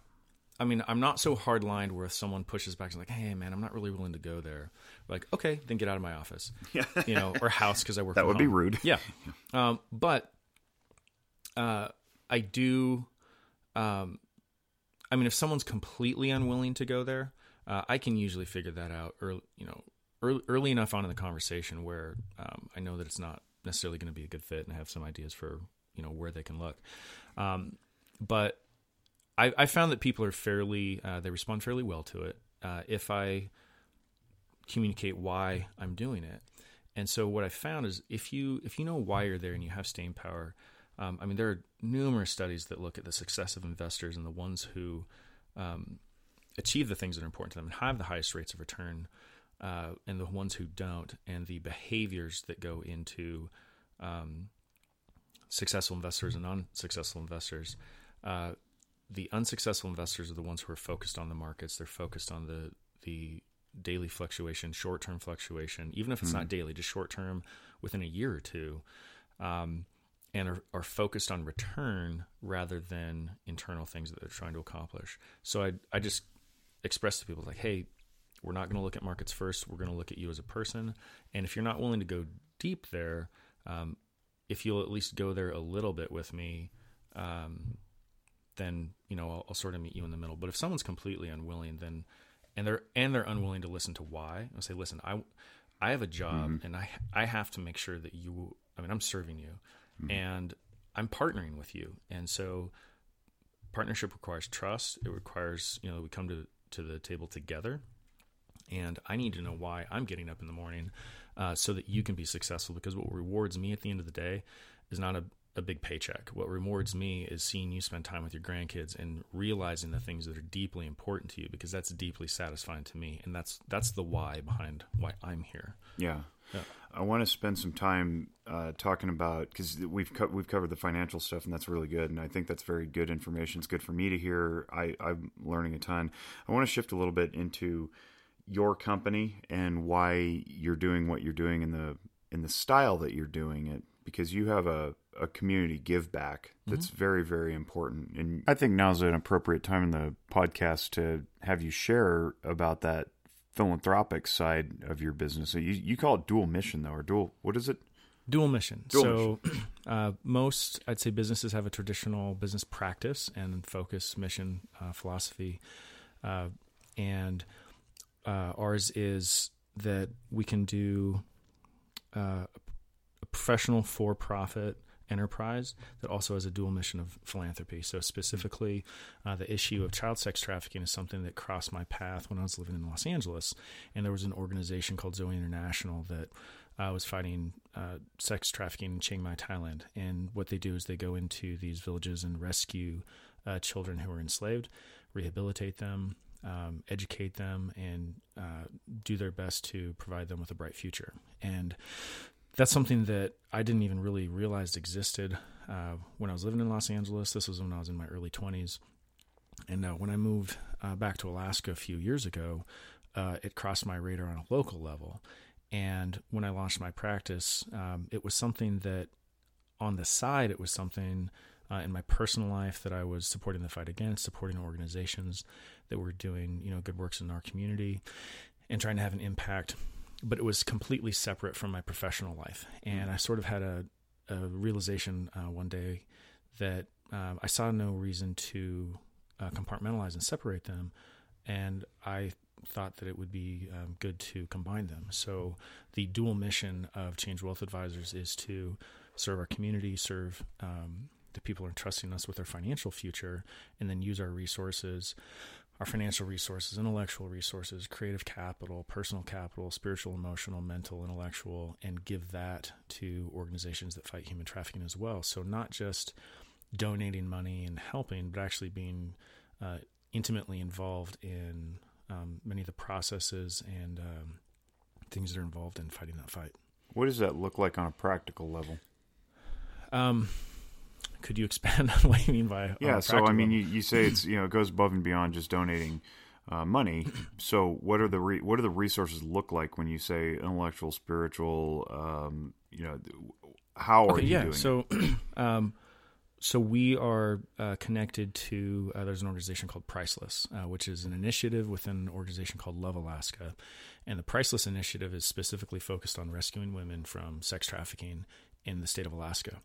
I mean, I'm not so hard lined where if someone pushes back and like, "Hey, man, I'm not really willing to go there." like, okay, then get out of my office, yeah, you know, or house because I work. that would home. be rude. Yeah, um, but uh, I do. Um, I mean, if someone's completely unwilling to go there, uh, I can usually figure that out early, you know, early, early enough on in the conversation where um, I know that it's not necessarily going to be a good fit, and I have some ideas for you know where they can look. Um, but I, I found that people are fairly uh, they respond fairly well to it uh, if I communicate why I'm doing it. And so what I found is if you if you know why you're there and you have staying power, um, I mean there are numerous studies that look at the success of investors and the ones who um, achieve the things that are important to them and have the highest rates of return, uh, and the ones who don't, and the behaviors that go into um, successful investors and non-successful investors. Uh, the unsuccessful investors are the ones who are focused on the markets. They're focused on the the daily fluctuation, short term fluctuation, even if it's mm not hmm. daily, just short term within a year or two, um, and are, are, focused on return rather than internal things that they're trying to accomplish. So I I just express to people like, hey, we're not going to look at markets first. We're going to look at you as a person, and if you're not willing to go deep there, um, if you'll at least go there a little bit with me. Um, then you know I'll, I'll, sort of meet you in the middle. But if someone's completely unwilling, then and they're and they're unwilling to listen to why, I'll say, listen, I I have a job mm-hmm. and I I have to make sure that you. I mean, I'm serving you, mm-hmm. and I'm partnering with you, and so partnership requires trust. It requires you know we come to to the table together, and I need to know why I'm getting up in the morning. uh, so that you can be successful. Because what rewards me at the end of the day is not a, a big paycheck. What rewards me is seeing you spend time with your grandkids and realizing the things that are deeply important to you because that's deeply satisfying to me. And that's that's the why behind why I'm here. Yeah. Yeah. I want to spend some time uh, talking about because we've co- we've covered the financial stuff and that's really good and I think that's very good information. It's good for me to hear. I, I'm learning a ton. I want to shift a little bit into your company and why you're doing what you're doing in the in the style that you're doing it because you have a, a community give back that's very very important and I think now's an appropriate time in the podcast to have you share about that philanthropic side of your business. So you you call it dual mission though or dual what is it? Dual mission. Dual so, uh, most I'd say businesses have a traditional business practice and focus, mission, uh, philosophy, uh, and uh, ours is that we can do uh, a professional for-profit enterprise that also has a dual mission of philanthropy. So specifically, uh, the issue of child sex trafficking is something that crossed my path when I was living in Los Angeles, and there was an organization called Zoe International that uh, was fighting uh, sex trafficking in Chiang Mai, Thailand. And what they do is they go into these villages and rescue uh, children who are enslaved, rehabilitate them. Um, educate them and uh, do their best to provide them with a bright future. And that's something that I didn't even really realize existed uh, when I was living in Los Angeles. This was when I was in my early 20s. And uh, when I moved uh, back to Alaska a few years ago, uh, it crossed my radar on a local level. And when I launched my practice, um, it was something that on the side, it was something uh, in my personal life that I was supporting the fight against, supporting organizations that were doing you know good works in our community, and trying to have an impact. But it was completely separate from my professional life, and I sort of had a, a realization uh, one day that uh, I saw no reason to uh, compartmentalize and separate them, and I thought that it would be um, good to combine them. So the dual mission of Change Wealth Advisors is to serve our community, serve um, the people entrusting us with their financial future, and then use our resources, our financial resources, intellectual resources, creative capital, personal capital, spiritual, emotional, mental, intellectual, and give that to organizations that fight human trafficking as well. So not just donating money and helping, but actually being uh, intimately involved in um, many of the processes and um, things that are involved in fighting that fight. What does that look like on a practical level? Um, could you expand on what you mean by Yeah, so I mean, you, you say it's you know it goes above and beyond just donating uh, money. So what are the re- what do the resources look like when you say intellectual, spiritual? Um, you know, how are okay, you yeah, doing? so um, so we are uh, connected to uh, there's an organization called Priceless, uh, which is an initiative within an organization called Love Alaska, and the Priceless initiative is specifically focused on rescuing women from sex trafficking in the state of Alaska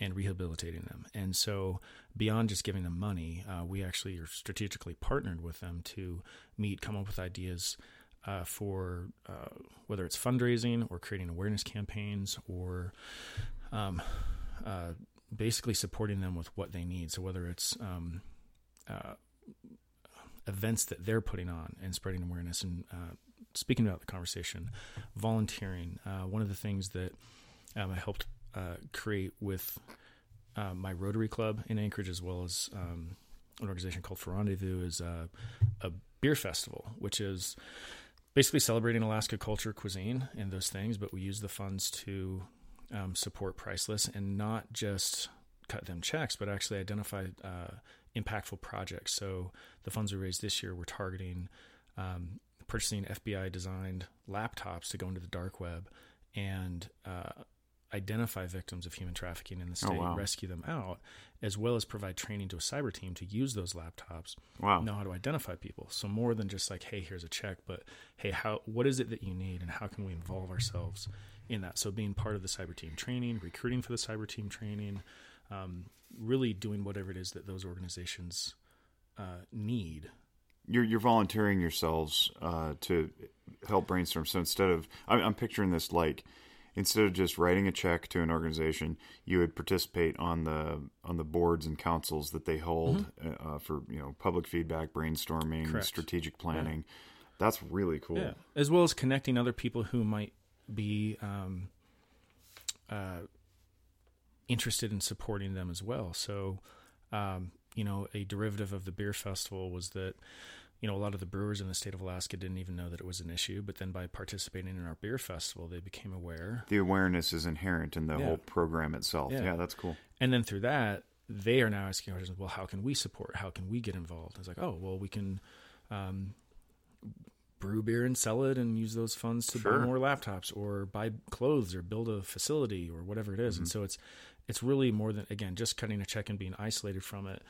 and rehabilitating them. And so, beyond just giving them money, uh, we actually are strategically partnered with them to meet, come up with ideas uh, for uh, whether it's fundraising or creating awareness campaigns or um, uh, basically supporting them with what they need. So, whether it's um, uh, events that they're putting on and spreading awareness and uh, speaking about the conversation, volunteering. one of the things that um, I helped uh, create with uh, my Rotary Club in Anchorage, as well as um, an organization called Fur Rendezvous, is uh, a beer festival, which is basically celebrating Alaska culture, cuisine, and those things. But we use the funds to um, support Priceless and not just cut them checks, but actually identify uh, impactful projects. So the funds we raised this year, we're targeting um, purchasing FBI designed laptops to go into the dark web and uh, identify victims of human trafficking in the state, Oh, wow. rescue them out, as well as provide training to a cyber team to use those laptops, Wow. know how to identify people. So more than just like, hey, here's a check, but hey, how what is it that you need, and how can we involve ourselves in that? So being part of the cyber team training, recruiting for the cyber team training, um, really doing whatever it is that those organizations uh, need. you're you're volunteering yourselves uh, to help brainstorm. So instead of, I'm, I'm picturing this like instead of just writing a check to an organization, you would participate on the on the boards and councils that they hold uh, for you know public feedback, brainstorming, Correct. strategic planning. That's really cool. Yeah, as well as connecting other people who might be um, uh, interested in supporting them as well. So, um, you know, a derivative of the beer festival was that you know, a lot of the brewers in the state of Alaska didn't even know that it was an issue, but then by participating in our beer festival, they became aware. The awareness is inherent in the yeah. whole program itself. Yeah. yeah. that's cool. And then through that, they are now asking questions. Well, how can we support? How can we get involved? It's like, oh, well, we can um, brew beer and sell it, and use those funds to sure. buy more laptops, or buy clothes, or build a facility, or whatever it is. Mm-hmm. And so it's it's really more than again just cutting a check and being isolated from it,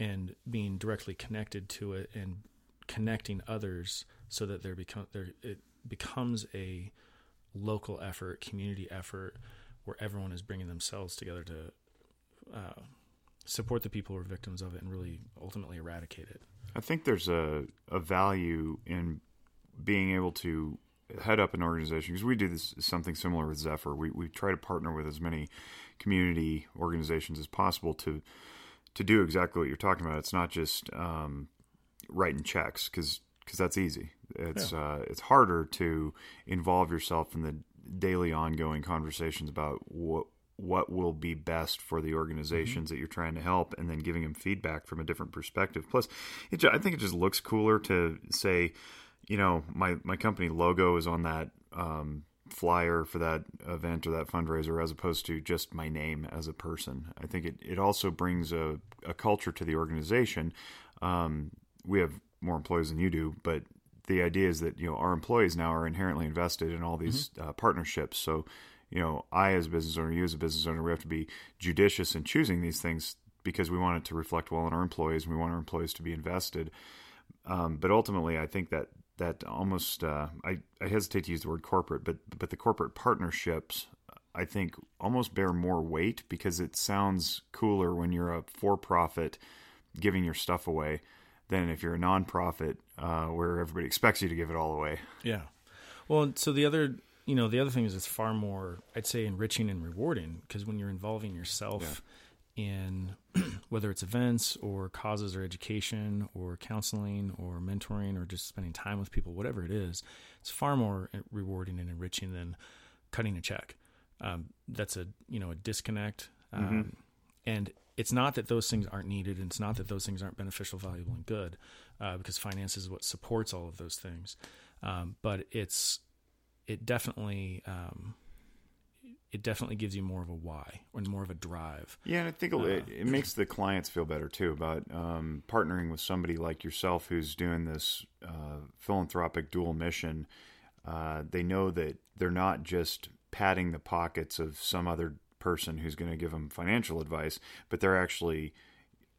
and being directly connected to it, and connecting others so that there become there it becomes a local effort, community effort, where everyone is bringing themselves together to uh, support the people who are victims of it and really ultimately eradicate it. I think there's a a value in being able to head up an organization because we do this something similar with Zephyr. We we try to partner with as many community organizations as possible to to do exactly what you're talking about. It's not just um, writing checks because because that's easy. It's yeah. uh, it's harder to involve yourself in the daily ongoing conversations about what what will be best for the organizations mm-hmm. that you're trying to help and then giving them feedback from a different perspective plus it, i think it just looks cooler to say you know my my company logo is on that um, flyer for that event or that fundraiser as opposed to just my name as a person i think it, it also brings a, a culture to the organization um, we have more employees than you do, but the idea is that you know our employees now are inherently invested in all these mm-hmm. uh, partnerships. So, you know, I as a business owner, you as a business owner, we have to be judicious in choosing these things because we want it to reflect well on our employees. and We want our employees to be invested. Um, but ultimately, I think that that almost uh, I, I hesitate to use the word corporate, but but the corporate partnerships I think almost bear more weight because it sounds cooler when you're a for profit giving your stuff away than if you're a nonprofit uh, where everybody expects you to give it all away. Yeah. Well, so the other, you know, the other thing is it's far more, I'd say, enriching and rewarding because when you're involving yourself yeah. in whether it's events or causes or education or counseling or mentoring or just spending time with people, whatever it is, it's far more rewarding and enriching than cutting a check. Um, that's a you know a disconnect. Mm-hmm. Um, mm-hmm. And it's not that those things aren't needed and it's not that those things aren't beneficial valuable and good uh, because finance is what supports all of those things. Um, but it's it definitely um, it definitely gives you more of a why or more of a drive. Yeah and i think uh, it, it, makes the clients feel better too about um, partnering with somebody like yourself who's doing this uh, philanthropic dual mission. Uh, they know that they're not just padding the pockets of some other person who's going to give them financial advice, but they're actually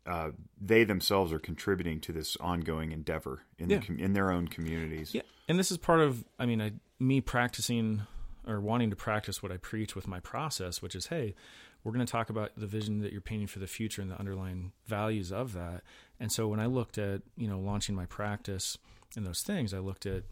uh, they themselves are contributing to this ongoing endeavor in yeah. the, in their own communities. Yeah, and this is part of I mean I, me practicing or wanting to practice what I preach with my process, which is hey, we're going to talk about the vision that you're painting for the future and the underlying values of that. And so when I looked at you know launching my practice and those things, I looked at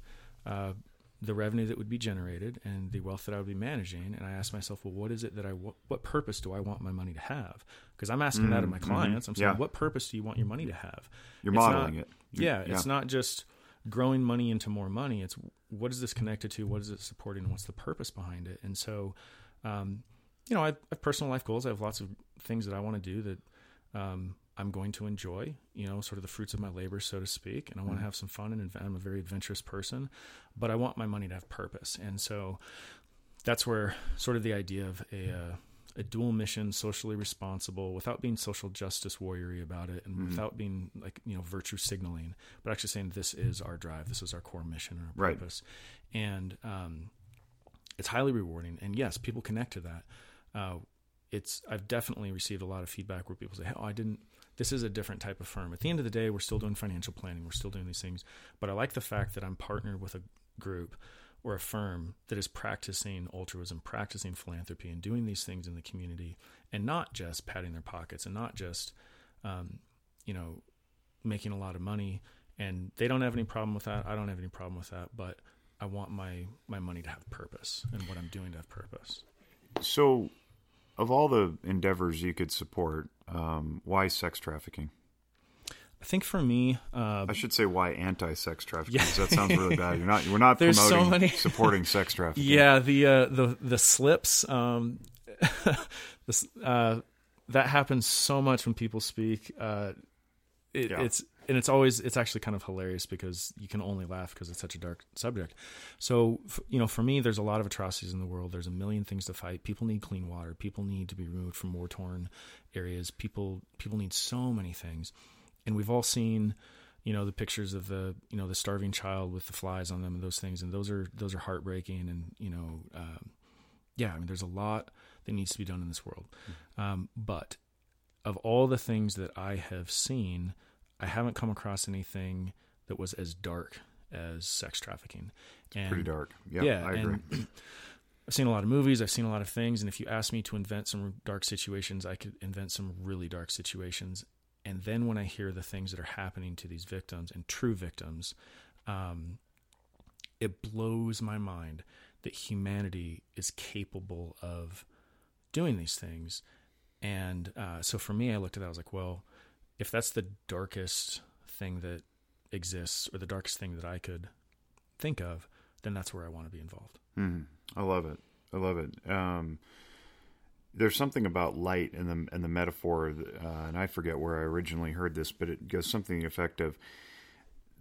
uh, the revenue that would be generated and the wealth that I would be managing. And I asked myself, well, what is it that I, what purpose do I want my money to have? Because I'm asking mm-hmm. that of my mm-hmm. clients. I'm saying, yeah. what purpose do you want your money to have? You're it's modeling not, it. Yeah, yeah, it's not just growing money into more money. It's what is this connected to? What is it supporting? And what's the purpose behind it? And so, um, you know, I have personal life goals. I have lots of things that I want to do that um, I'm going to enjoy, you know, sort of the fruits of my labor, so to speak. And I want to mm-hmm. have some fun, and I'm a very adventurous person, but I want my money to have purpose. And so that's where sort of the idea of a, uh, a dual mission, socially responsible, without being social justice warriory about it, and mm-hmm. without being like you know virtue signaling, but actually saying this is our drive, this is our core mission or our purpose, right. and um, it's highly rewarding. And yes, people connect to that. Uh, it's I've definitely received a lot of feedback where people say, "Oh, I didn't this is a different type of firm. At the end of the day, we're still doing financial planning, we're still doing these things, but I like the fact that I'm partnered with a group or a firm that is practicing altruism, practicing philanthropy, and doing these things in the community, and not just patting their pockets and not just, um, you know, making a lot of money. And they don't have any problem with that. I don't have any problem with that. But I want my my money to have purpose and what I'm doing to have purpose. So, of all the endeavors you could support, um, why sex trafficking? I think for me, uh, I should say why anti-sex trafficking. 'cause that sounds really bad. You're not. We're not There's so promoting many- supporting sex trafficking. yeah, the uh, the the slips, um, this, uh, that happens so much when people speak. Uh, it, Yeah. It's and it's always it's actually kind of hilarious because you can only laugh because it's such a dark subject. So f- you know, for me, there's a lot of atrocities in the world. There's a million things to fight. People need clean water. People need to be removed from war torn areas. People people need so many things, and we've all seen you know the pictures of the you know the starving child with the flies on them and those things and those are those are heartbreaking and you know um, yeah i mean there's a lot that needs to be done in this world um, but of all the things that i have seen i haven't come across anything that was as dark as sex trafficking and Pretty dark. Yeah, yeah, I agree. I've seen a lot of movies. I've seen a lot of things, and if you ask me to invent some dark situations, I could invent some really dark situations. And then when I hear the things that are happening to these victims and true victims, um, it blows my mind that humanity is capable of doing these things. And uh, so for me, I looked at that. I was like, well, if that's the darkest thing that exists, or the darkest thing that I could think of, then that's where I want to be involved. Mhm. I love it. I love it. Um, there's something about light and the and the metaphor, uh, and I forget where I originally heard this, but it goes something to the effect of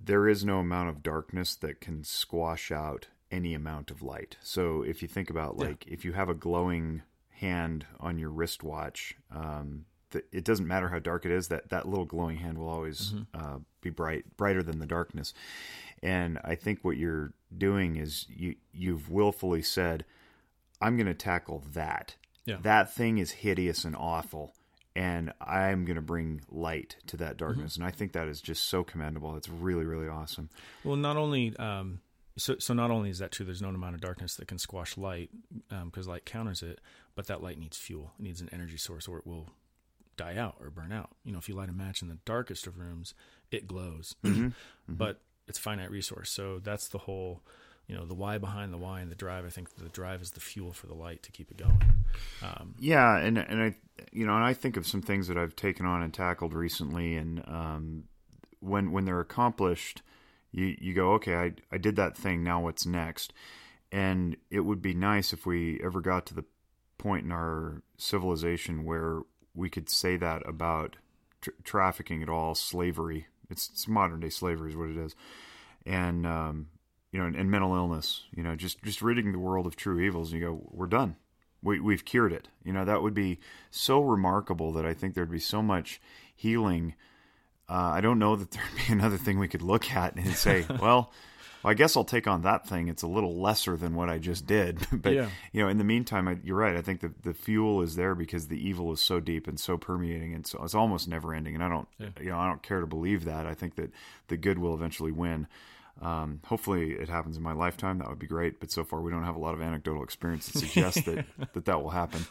there is no amount of darkness that can squash out any amount of light. So if you think about Yeah. like if you have a glowing hand on your wristwatch, um, th- it doesn't matter how dark it is. That that little glowing hand will always uh, be bright, brighter than the darkness. And I think what you're doing is you you've willfully said, "I'm going to tackle that. Yeah. That thing is hideous and awful." And I'm going to bring light to that darkness, and I think that is just so commendable. It's really, really awesome. Well, not only um, so so not only is that true, there's no amount of darkness that can squash light because light counters it, but that light needs fuel. It needs an energy source, or it will die out or burn out. You know, if you light a match in the darkest of rooms, it glows, but it's finite resource. So that's the whole. You know the why behind the why and the drive. I think the drive is the fuel for the light to keep it going. Um, Yeah, and and I, you know, and I think of some things that I've taken on and tackled recently, and um, when when they're accomplished, you you go, okay, I I did that thing. Now what's next? And it would be nice if we ever got to the point in our civilization where we could say that about tr trafficking at all, slavery. It's, it's modern day slavery is what it is, and um, you know, and, and mental illness. You know, just just ridding the world of true evils. And you go, we're done. We we've cured it. You know, that would be so remarkable that I think there'd be so much healing. Uh, I don't know that there'd be another thing we could look at and say, well. I guess I'll take on that thing. It's a little lesser than what I just did, but Yeah. you know, in the meantime, I, you're right. I think the the fuel is there because the evil is so deep and so permeating, and so it's almost never ending. And I don't, you know, I don't care to believe that. I think that the good will eventually win. Um, hopefully, it happens in my lifetime. That would be great. But so far, we don't have a lot of anecdotal experience that suggests that, that that will happen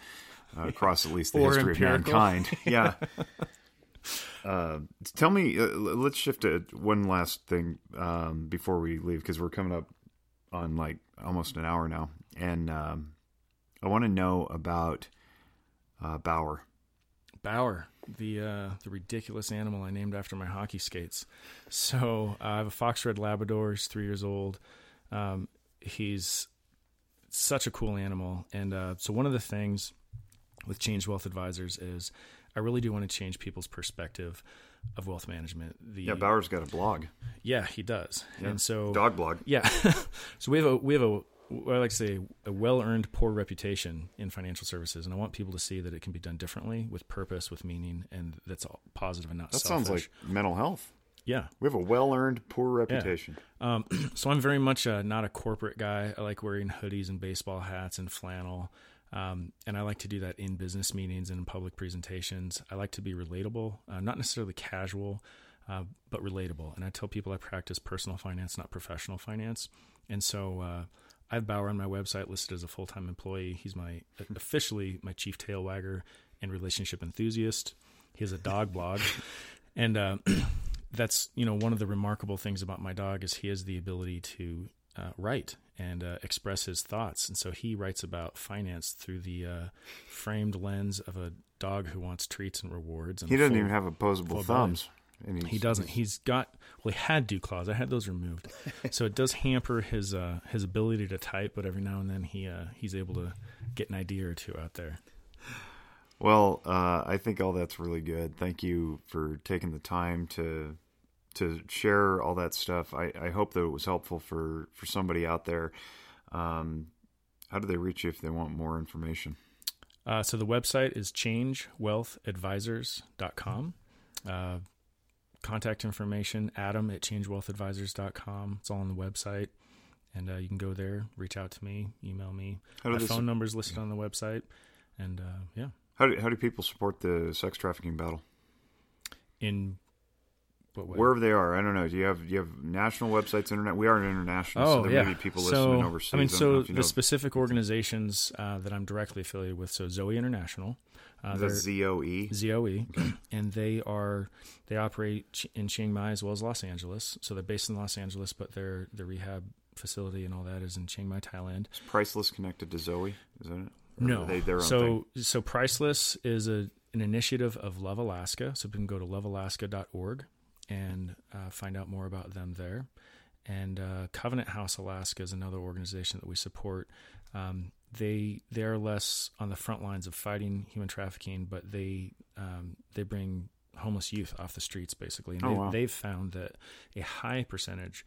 uh, across at least the Or history empirical. of mankind. Yeah. Uh, tell me, uh, let's shift to one last thing um, before we leave because we're coming up on like almost an hour now, and um, I want to know about uh, Bauer. Bauer, the uh, the ridiculous animal I named after my hockey skates. So uh, I have a fox red Labrador. He's three years old. Um, he's such a cool animal, and uh, so one of the things with Change Wealth Advisors is I really do want to change people's perspective of wealth management. The Yeah, Bauer's got a blog, yeah, he does, and so dog blog. yeah. so we have a we have a I like to say a well earned poor reputation in financial services, and I want people to see that it can be done differently, with purpose, with meaning, and that's all positive and not That selfish. sounds like mental health. yeah. We have a well-earned poor reputation. Um, so I'm very much uh, not a corporate guy. I like wearing hoodies and baseball hats and flannel. Um, and I like to do that in business meetings and in public presentations. I like to be relatable, uh, not necessarily casual, uh, but relatable. And I tell people I practice personal finance, not professional finance. And so uh, I have Bauer on my website listed as a full time employee. He's my officially my chief tail wagger and relationship enthusiast. He has a dog blog, and uh, that's you know one of the remarkable things about my dog is he has the ability to uh, write and uh, express his thoughts, and so he writes about finance through the uh, framed lens of a dog who wants treats and rewards. And He doesn't full- even have opposable thumbs. And he doesn't. He's got well, he had dew claws. I had those removed, so it does hamper his uh, his ability to type. But every now and then he uh, he's able to get an idea or two out there. Well, uh, I think all that's really good. Thank you for taking the time to to share all that stuff. I, I hope that it was helpful for, for somebody out there. Um, how do they reach you if they want more information? Uh, so the website is changewealthadvisors.com. Uh, contact information, adam at changewealthadvisors.com. It's all on the website. And uh, you can go there, reach out to me, email me. My phone number is listed on the website. And uh, yeah. How do, how do people support the sex trafficking battle? In wherever they are. I don't know. Do you have do you have national websites, internet? We are an international, oh, so there yeah. may be people so, listening overseas. I mean, so the know. specific organizations uh, that I'm directly affiliated with, so Zoe International. Uh, the ZOE. ZOE, okay. and they are they operate in Chiang Mai as well as Los Angeles. So they're based in Los Angeles, but their their rehab facility and all that is in Chiang Mai, Thailand. Is Priceless connected to Zoe? Is that it? Or no. They, so thing? so Priceless is a an initiative of Love Alaska. So you can go to lovealaska.org and uh, find out more about them there. And uh, Covenant House Alaska is another organization that we support. Um, they they are less on the front lines of fighting human trafficking, but they um, they bring homeless youth off the streets basically. And oh, they, wow. they've found that a high percentage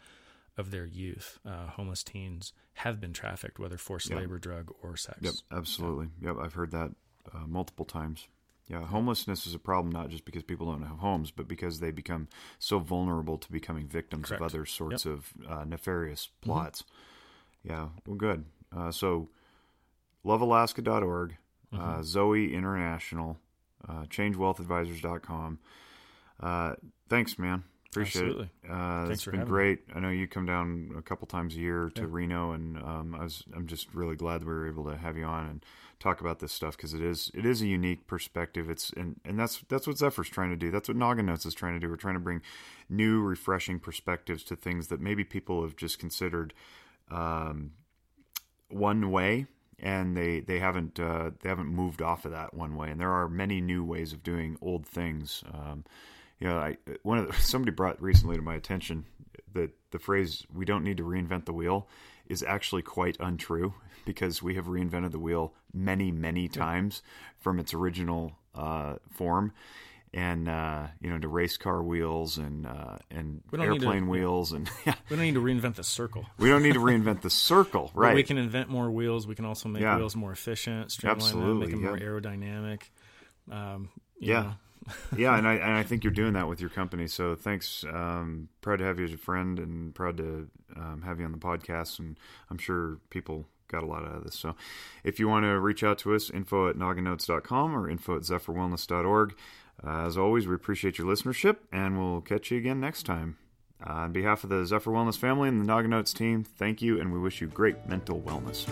of their youth, uh, homeless teens, have been trafficked, whether forced yep. labor, drug, or sex. Yep, absolutely. Yep, I've heard that uh, multiple times. Yeah, homelessness is a problem not just because people don't have homes, but because they become so vulnerable to becoming victims Correct. of other sorts yep. of uh, nefarious mm-hmm. plots. Mm-hmm. Yeah, well, good. Uh, so, lovealaska.org, uh, mm-hmm. uh, Zoe International, uh, changewealthadvisors.com. Uh, thanks, man. Appreciate Absolutely. it. Uh, Thanks it's been great. Me. I know you come down a couple times a year to yeah. Reno, and um, I was I'm just really glad that we were able to have you on and talk about this stuff because it is it is a unique perspective. It's and and that's that's what Zephyr's trying to do. That's what Noggin Notes is trying to do. We're trying to bring new, refreshing perspectives to things that maybe people have just considered um, one way and they they haven't uh, they haven't moved off of that one way. And there are many new ways of doing old things. Um, you know, I one of the, somebody brought recently to my attention that the phrase "we don't need to reinvent the wheel" is actually quite untrue because we have reinvented the wheel many, many times from its original uh, form. And uh, you know, to race car wheels and uh, and airplane to, wheels, and yeah. we don't need to reinvent the circle. we don't need to reinvent the circle, right? But we can invent more wheels. We can also make yeah. wheels more efficient, streamline Absolutely, them, make them yeah. more aerodynamic. Um, yeah, know yeah, and I and I think you're doing that with your company. So thanks. Um, proud to have you as a friend, and proud to um, have you on the podcast. And I'm sure people got a lot out of this. So if you want to reach out to us, info at nogginnotes.com or info at zephyrwellness.org. Uh, as always, we appreciate your listenership, and we'll catch you again next time. Uh, on behalf of the Zephyr Wellness family and the Noggin Notes team, thank you, and we wish you great mental wellness.